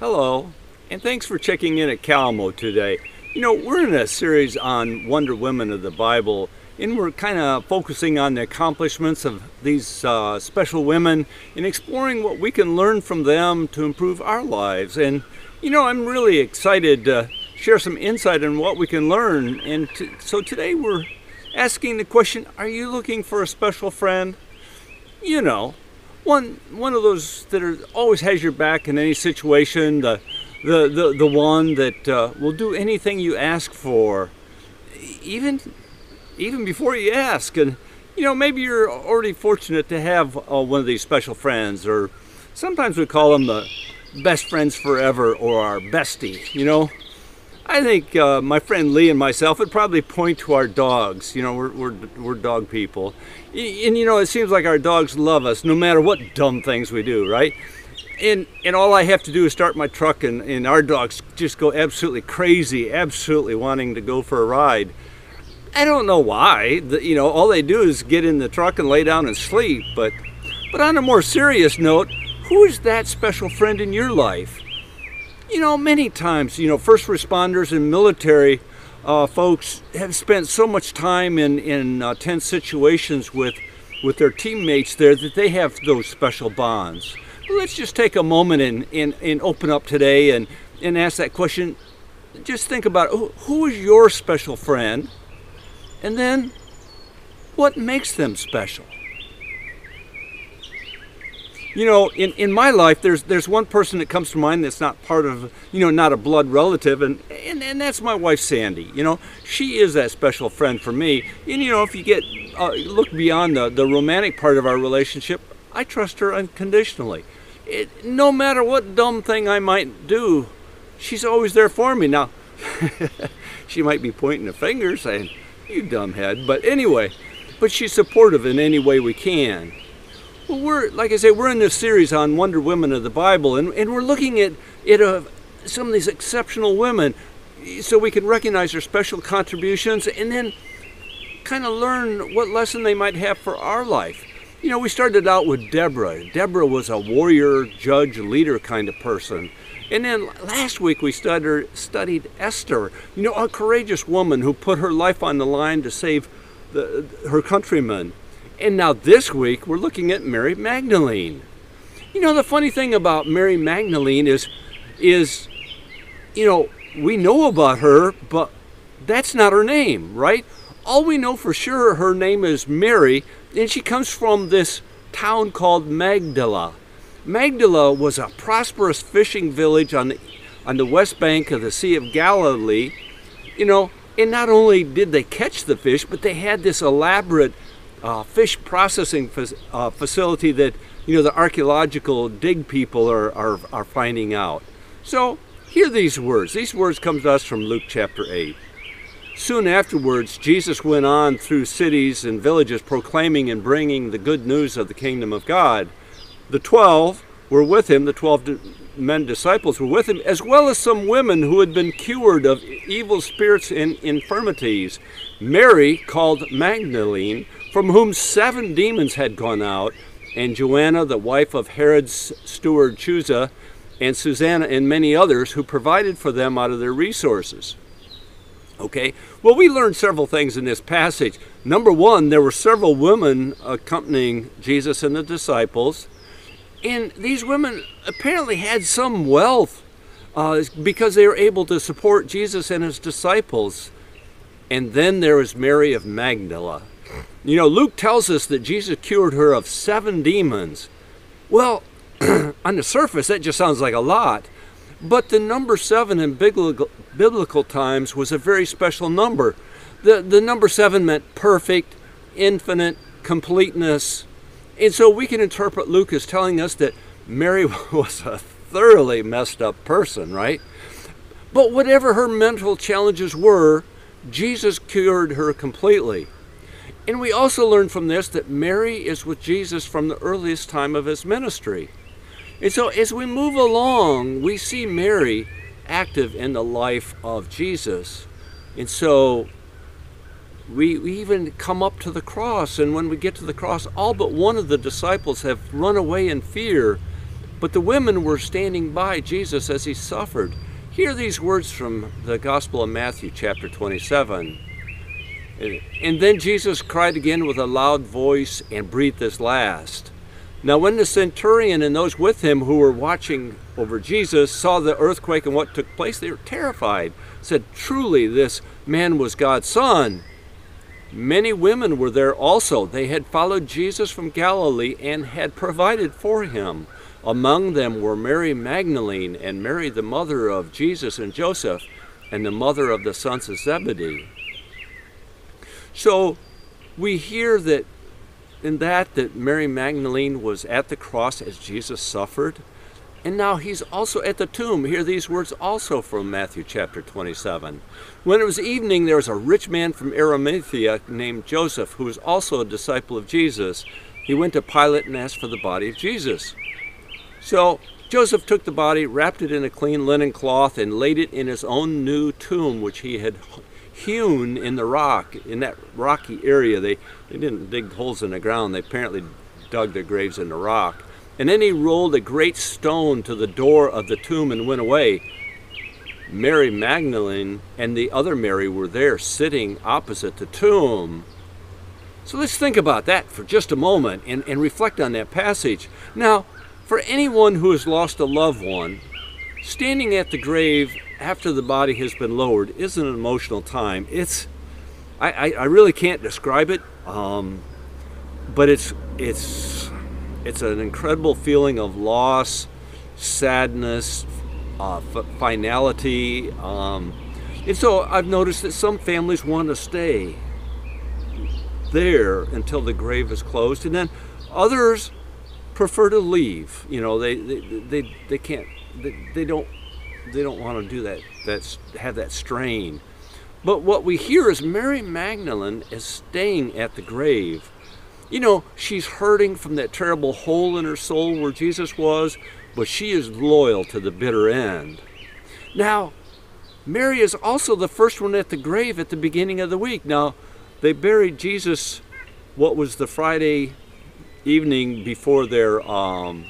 Hello, and thanks for checking in at Kalamo today. You know, we're in a series on Wonder Women of the Bible, and we're kind of focusing on the accomplishments of these uh, special women and exploring what we can learn from them to improve our lives. And, you know, I'm really excited to share some insight on what we can learn. And so today we're asking the question Are you looking for a special friend? You know, one one of those that are, always has your back in any situation. The the the, the one that uh, will do anything you ask for, even even before you ask. And you know maybe you're already fortunate to have uh, one of these special friends, or sometimes we call them the best friends forever or our bestie. You know. I think uh, my friend Lee and myself would probably point to our dogs. You know, we're, we're, we're dog people. And, you know, it seems like our dogs love us no matter what dumb things we do, right? And, and all I have to do is start my truck, and, and our dogs just go absolutely crazy, absolutely wanting to go for a ride. I don't know why. The, you know, all they do is get in the truck and lay down and sleep. But, but on a more serious note, who is that special friend in your life? You know, many times, you know, first responders and military uh, folks have spent so much time in, in uh, tense situations with, with their teammates there that they have those special bonds. let's just take a moment and, and, and open up today and, and ask that question. Just think about who, who is your special friend? And then, what makes them special? You know, in, in my life, there's there's one person that comes to mind that's not part of, you know, not a blood relative, and, and, and that's my wife, Sandy. You know, she is that special friend for me. And, you know, if you get, uh, look beyond the, the romantic part of our relationship, I trust her unconditionally. It, no matter what dumb thing I might do, she's always there for me. Now, she might be pointing a finger saying, you dumbhead, but anyway, but she's supportive in any way we can. Well, we're like I say, we're in this series on Wonder Women of the Bible, and, and we're looking at at some of these exceptional women, so we can recognize their special contributions, and then kind of learn what lesson they might have for our life. You know, we started out with Deborah. Deborah was a warrior, judge, leader kind of person. And then last week we studied, studied Esther, you know, a courageous woman who put her life on the line to save the, her countrymen. And now this week we're looking at Mary Magdalene. You know the funny thing about Mary Magdalene is is you know, we know about her, but that's not her name, right? All we know for sure her name is Mary, and she comes from this town called Magdala. Magdala was a prosperous fishing village on the, on the west bank of the Sea of Galilee. You know, and not only did they catch the fish, but they had this elaborate uh, fish processing uh, facility that you know the archaeological dig people are, are, are finding out. So hear these words. These words come to us from Luke chapter 8. Soon afterwards, Jesus went on through cities and villages proclaiming and bringing the good news of the kingdom of God. The twelve were with him, the twelve men disciples were with him, as well as some women who had been cured of evil spirits and infirmities. Mary, called Magdalene, from whom seven demons had gone out, and Joanna, the wife of Herod's steward Chuza, and Susanna, and many others who provided for them out of their resources. Okay, well, we learned several things in this passage. Number one, there were several women accompanying Jesus and the disciples, and these women apparently had some wealth uh, because they were able to support Jesus and his disciples. And then there was Mary of Magdala. You know, Luke tells us that Jesus cured her of seven demons. Well, on the surface, that just sounds like a lot. But the number seven in biblical, times was a very special number. The, the number seven meant perfect, infinite, completeness. And so we can interpret Luke as telling us that Mary was a thoroughly messed up person, right? But whatever her mental challenges were, Jesus cured her completely. And we also learn from this that Mary is with Jesus from the earliest time of his ministry. And so as we move along, we see Mary active in the life of Jesus. And so we, we even come up to the cross, and when we get to the cross, all but one of the disciples have run away in fear. But the women were standing by Jesus as he suffered. Hear these words from the Gospel of Matthew, chapter 27. And then Jesus cried again with a loud voice and breathed his last. Now, when the centurion and those with him who were watching over Jesus saw the earthquake and what took place, they were terrified. Said, Truly, this man was God's son. Many women were there also. They had followed Jesus from Galilee and had provided for him. Among them were Mary Magdalene and Mary, the mother of Jesus and Joseph, and the mother of the sons of Zebedee. So we hear that in that that Mary Magdalene was at the cross as Jesus suffered. And now he's also at the tomb. Hear these words also from Matthew chapter 27. When it was evening, there was a rich man from Arimathea named Joseph, who was also a disciple of Jesus. He went to Pilate and asked for the body of Jesus. So Joseph took the body, wrapped it in a clean linen cloth, and laid it in his own new tomb, which he had hewn in the rock, in that rocky area. They, they didn't dig holes in the ground, they apparently dug their graves in the rock. And then he rolled a great stone to the door of the tomb and went away. Mary Magdalene and the other Mary were there sitting opposite the tomb. So let's think about that for just a moment and, and reflect on that passage. Now, for anyone who has lost a loved one, standing at the grave after the body has been lowered is an emotional time. It's, I, I, I really can't describe it, um, but it's, it's, it's an incredible feeling of loss, sadness, uh, finality. Um, and so I've noticed that some families want to stay there until the grave is closed, and then others prefer to leave. You know, they they, they, they can't they, they don't they don't want to do that. That's have that strain. But what we hear is Mary Magdalene is staying at the grave. You know, she's hurting from that terrible hole in her soul where Jesus was, but she is loyal to the bitter end. Now, Mary is also the first one at the grave at the beginning of the week. Now, they buried Jesus, what was the Friday evening before their um,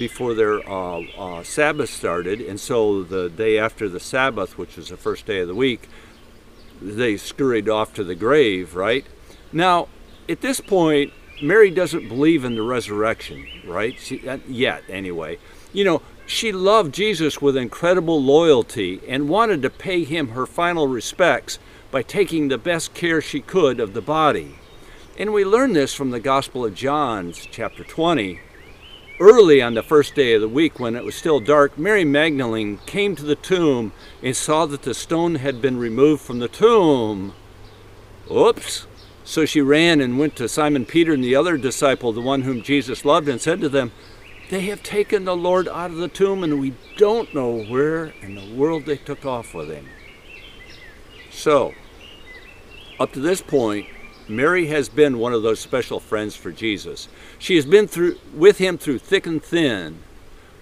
before their uh, uh, Sabbath started, and so the day after the Sabbath, which was the first day of the week, they scurried off to the grave, right? Now, at this point, Mary doesn't believe in the resurrection, right? She, uh, yet, anyway. You know, she loved Jesus with incredible loyalty and wanted to pay him her final respects by taking the best care she could of the body. And we learn this from the Gospel of John, chapter 20, Early on the first day of the week, when it was still dark, Mary Magdalene came to the tomb and saw that the stone had been removed from the tomb. Oops! So she ran and went to Simon Peter and the other disciple, the one whom Jesus loved, and said to them, They have taken the Lord out of the tomb, and we don't know where in the world they took off with him. So, up to this point, Mary has been one of those special friends for Jesus. She has been through with him through thick and thin,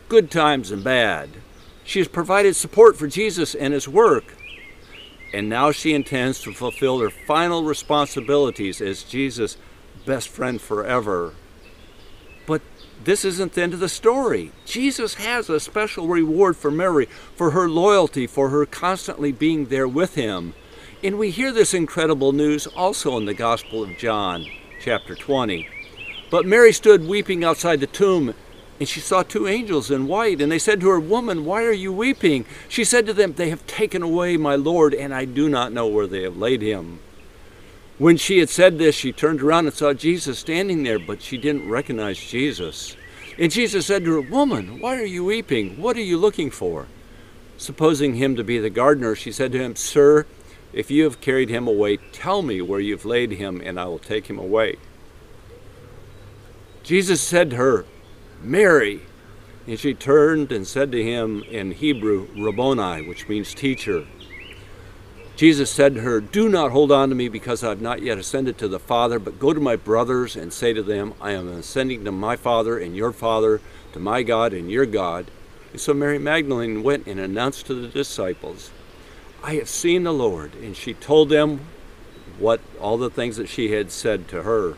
good times and bad. She has provided support for Jesus and his work. And now she intends to fulfill her final responsibilities as Jesus' best friend forever. But this isn't the end of the story. Jesus has a special reward for Mary for her loyalty, for her constantly being there with him. And we hear this incredible news also in the Gospel of John, chapter 20. But Mary stood weeping outside the tomb, and she saw two angels in white. And they said to her, Woman, why are you weeping? She said to them, They have taken away my Lord, and I do not know where they have laid him. When she had said this, she turned around and saw Jesus standing there, but she didn't recognize Jesus. And Jesus said to her, Woman, why are you weeping? What are you looking for? Supposing him to be the gardener, she said to him, Sir, if you have carried him away, tell me where you've laid him, and I will take him away. Jesus said to her, Mary. And she turned and said to him in Hebrew, Rabboni, which means teacher. Jesus said to her, Do not hold on to me because I have not yet ascended to the Father, but go to my brothers and say to them, I am ascending to my Father and your Father, to my God and your God. And so Mary Magdalene went and announced to the disciples, I have seen the Lord. And she told them what all the things that she had said to her.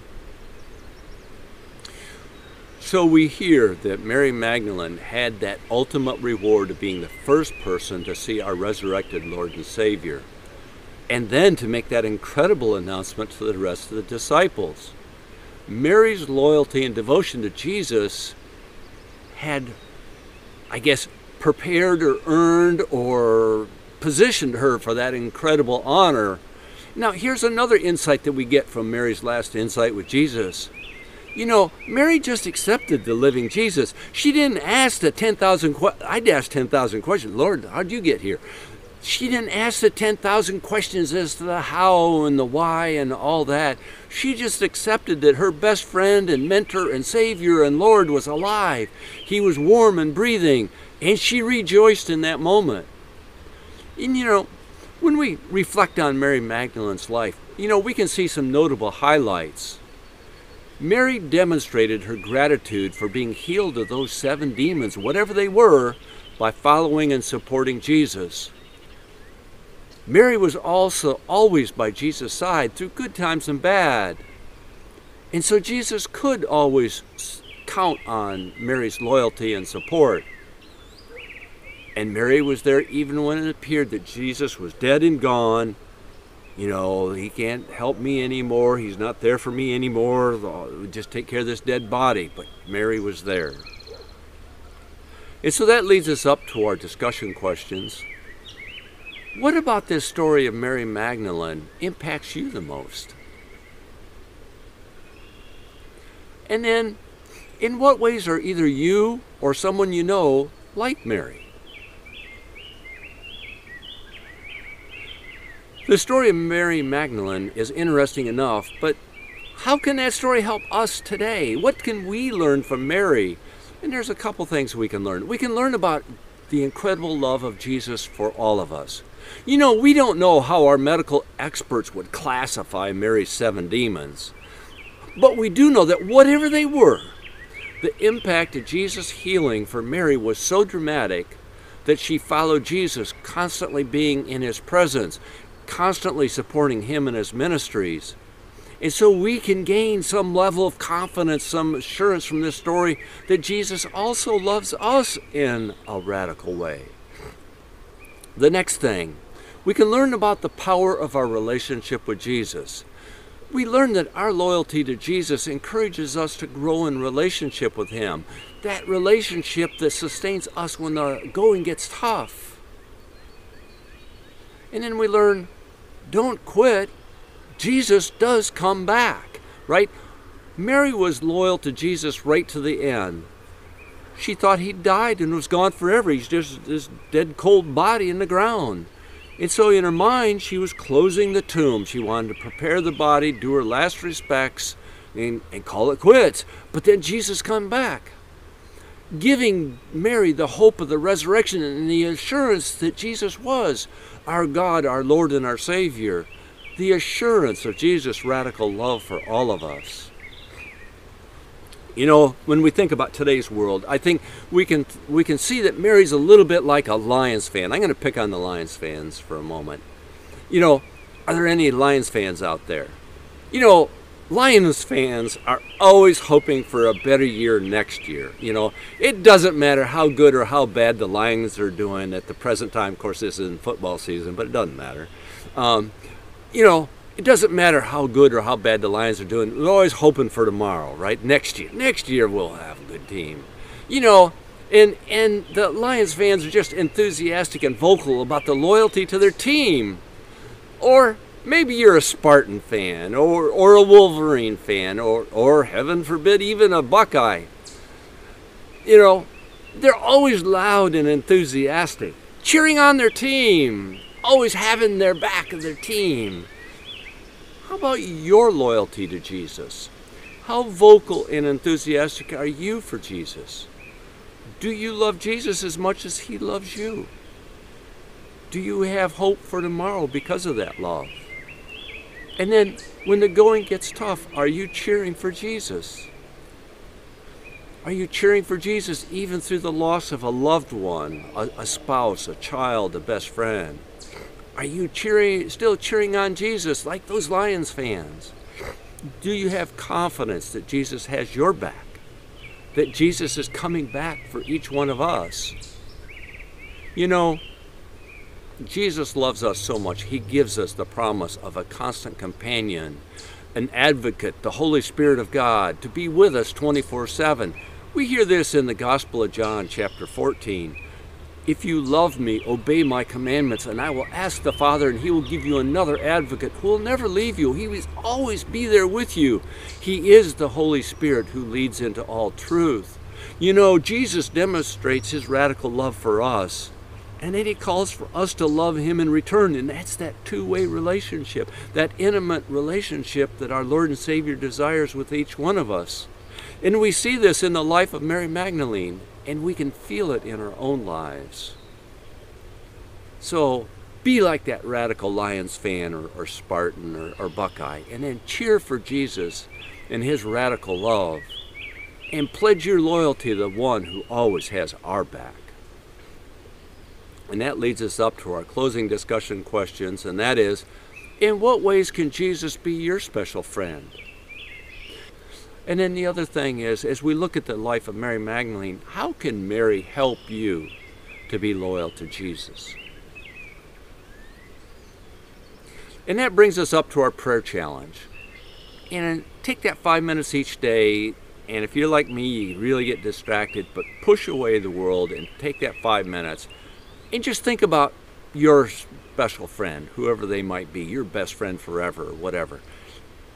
So we hear that Mary Magdalene had that ultimate reward of being the first person to see our resurrected Lord and Savior, and then to make that incredible announcement to the rest of the disciples. Mary's loyalty and devotion to Jesus had, I guess, prepared or earned or positioned her for that incredible honor. Now, here's another insight that we get from Mary's last insight with Jesus. You know, Mary just accepted the living Jesus. She didn't ask the 10,000 questions. I'd ask 10,000 questions. Lord, how'd you get here? She didn't ask the 10,000 questions as to the how and the why and all that. She just accepted that her best friend and mentor and Savior and Lord was alive. He was warm and breathing, and she rejoiced in that moment. And you know, when we reflect on Mary Magdalene's life, you know, we can see some notable highlights. Mary demonstrated her gratitude for being healed of those seven demons, whatever they were, by following and supporting Jesus. Mary was also always by Jesus' side through good times and bad. And so Jesus could always count on Mary's loyalty and support. And Mary was there even when it appeared that Jesus was dead and gone you know, he can't help me anymore. He's not there for me anymore. Just take care of this dead body. But Mary was there. And so that leads us up to our discussion questions. What about this story of Mary Magdalene impacts you the most? And then, in what ways are either you or someone you know like Mary? The story of Mary Magdalene is interesting enough, but how can that story help us today? What can we learn from Mary? And there's a couple things we can learn. We can learn about the incredible love of Jesus for all of us. You know, we don't know how our medical experts would classify Mary's seven demons, but we do know that whatever they were, the impact of Jesus' healing for Mary was so dramatic that she followed Jesus, constantly being in his presence, constantly supporting him and his ministries. And so we can gain some level of confidence, some assurance from this story that Jesus also loves us in a radical way. The next thing, we can learn about the power of our relationship with Jesus. We learn that our loyalty to Jesus encourages us to grow in relationship with Him, that relationship that sustains us when the going gets tough. And then we learn don't quit. Jesus does come back, right? Mary was loyal to Jesus right to the end. She thought he died and was gone forever. He's just this dead cold body in the ground. And so in her mind, she was closing the tomb. She wanted to prepare the body, do her last respects, and, and call it quits. But then Jesus come back, giving Mary the hope of the resurrection and the assurance that Jesus was our God, our Lord, and our Savior, the assurance of Jesus' radical love for all of us. You know, when we think about today's world, I think we can we can see that Mary's a little bit like a Lions fan. I'm going to pick on the Lions fans for a moment. You know, are there any Lions fans out there? You know, Lions fans are always hoping for a better year next year. You know, it doesn't matter how good or how bad the Lions are doing at the present time. Of course, this isn't football season, but it doesn't matter. Um, you know, it doesn't matter how good or how bad the Lions are doing. We're always hoping for tomorrow, right? Next year, next year we'll have a good team. You know, and and the Lions fans are just enthusiastic and vocal about the loyalty to their team, or maybe you're a Spartan fan or, or a Wolverine fan or, or, heaven forbid, even a Buckeye. You know, they're always loud and enthusiastic, cheering on their team, always having their back of their team. How about your loyalty to Jesus? How vocal and enthusiastic are you for Jesus? Do you love Jesus as much as he loves you? Do you have hope for tomorrow because of that love? And then when the going gets tough, are you cheering for Jesus? Are you cheering for Jesus even through the loss of a loved one, a, a spouse, a child, a best friend? Are you cheering, still cheering on Jesus like those Lions fans? Do you have confidence that Jesus has your back? that Jesus is coming back for each one of us. You know, Jesus loves us so much, He gives us the promise of a constant companion, an advocate, the Holy Spirit of God, to be with us 24 7. We hear this in the Gospel of John, chapter 14. If you love me, obey my commandments, and I will ask the Father, and he will give you another advocate who will never leave you. He will always be there with you. He is the Holy Spirit who leads into all truth. You know, Jesus demonstrates his radical love for us and then he calls for us to love him in return. And that's that two way relationship, that intimate relationship that our Lord and Savior desires with each one of us. And we see this in the life of Mary Magdalene, and we can feel it in our own lives. So be like that radical Lions fan or, or Spartan or, or Buckeye, and then cheer for Jesus and his radical love, and pledge your loyalty to the one who always has our back. And that leads us up to our closing discussion questions, and that is In what ways can Jesus be your special friend? And then the other thing is, as we look at the life of Mary Magdalene, how can Mary help you to be loyal to Jesus? And that brings us up to our prayer challenge. And take that five minutes each day. And if you're like me, you really get distracted, but push away the world and take that five minutes and just think about your special friend, whoever they might be, your best friend forever, or whatever.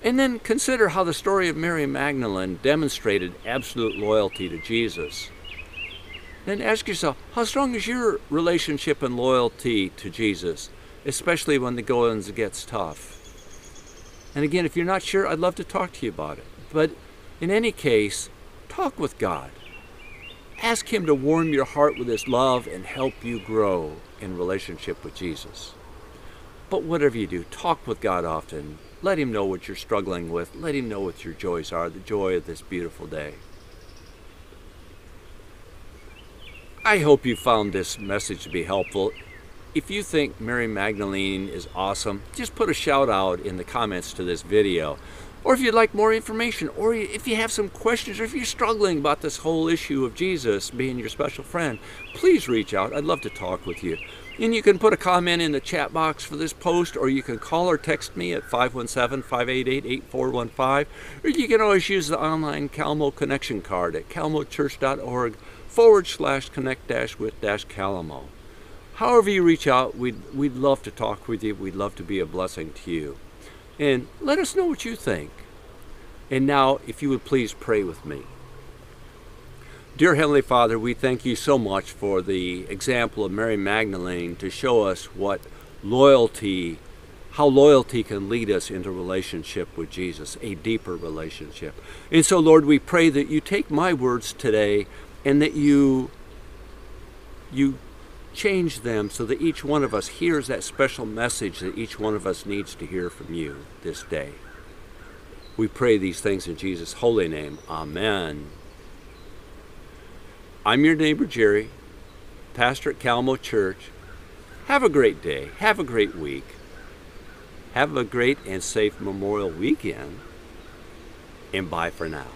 And then consider how the story of Mary Magdalene demonstrated absolute loyalty to Jesus. Then ask yourself, how strong is your relationship and loyalty to Jesus, especially when the going gets tough? And again, if you're not sure, I'd love to talk to you about it. But in any case, talk with God. Ask Him to warm your heart with His love and help you grow in relationship with Jesus. But whatever you do, talk with God often. Let Him know what you're struggling with. Let Him know what your joys are, the joy of this beautiful day. I hope you found this message to be helpful. If you think Mary Magdalene is awesome, just put a shout out in the comments to this video. Or if you'd like more information, or if you have some questions, or if you're struggling about this whole issue of Jesus being your special friend, please reach out. I'd love to talk with you. And you can put a comment in the chat box for this post, or you can call or text me at 517 588 8415, or you can always use the online Kalamo connection card at kalamochurch.org forward slash connect dash with dash Kalamo. However, you reach out, we'd, we'd love to talk with you. We'd love to be a blessing to you and let us know what you think. And now, if you would please pray with me. Dear Heavenly Father, we thank you so much for the example of Mary Magdalene to show us what loyalty, how loyalty can lead us into relationship with Jesus, a deeper relationship. And so, Lord, we pray that you take my words today and that you you change them so that each one of us hears that special message that each one of us needs to hear from you this day. We pray these things in Jesus' holy name. Amen. I'm your neighbor Jerry, pastor at Kalamo Church. Have a great day. Have a great week. Have a great and safe Memorial Weekend. And bye for now.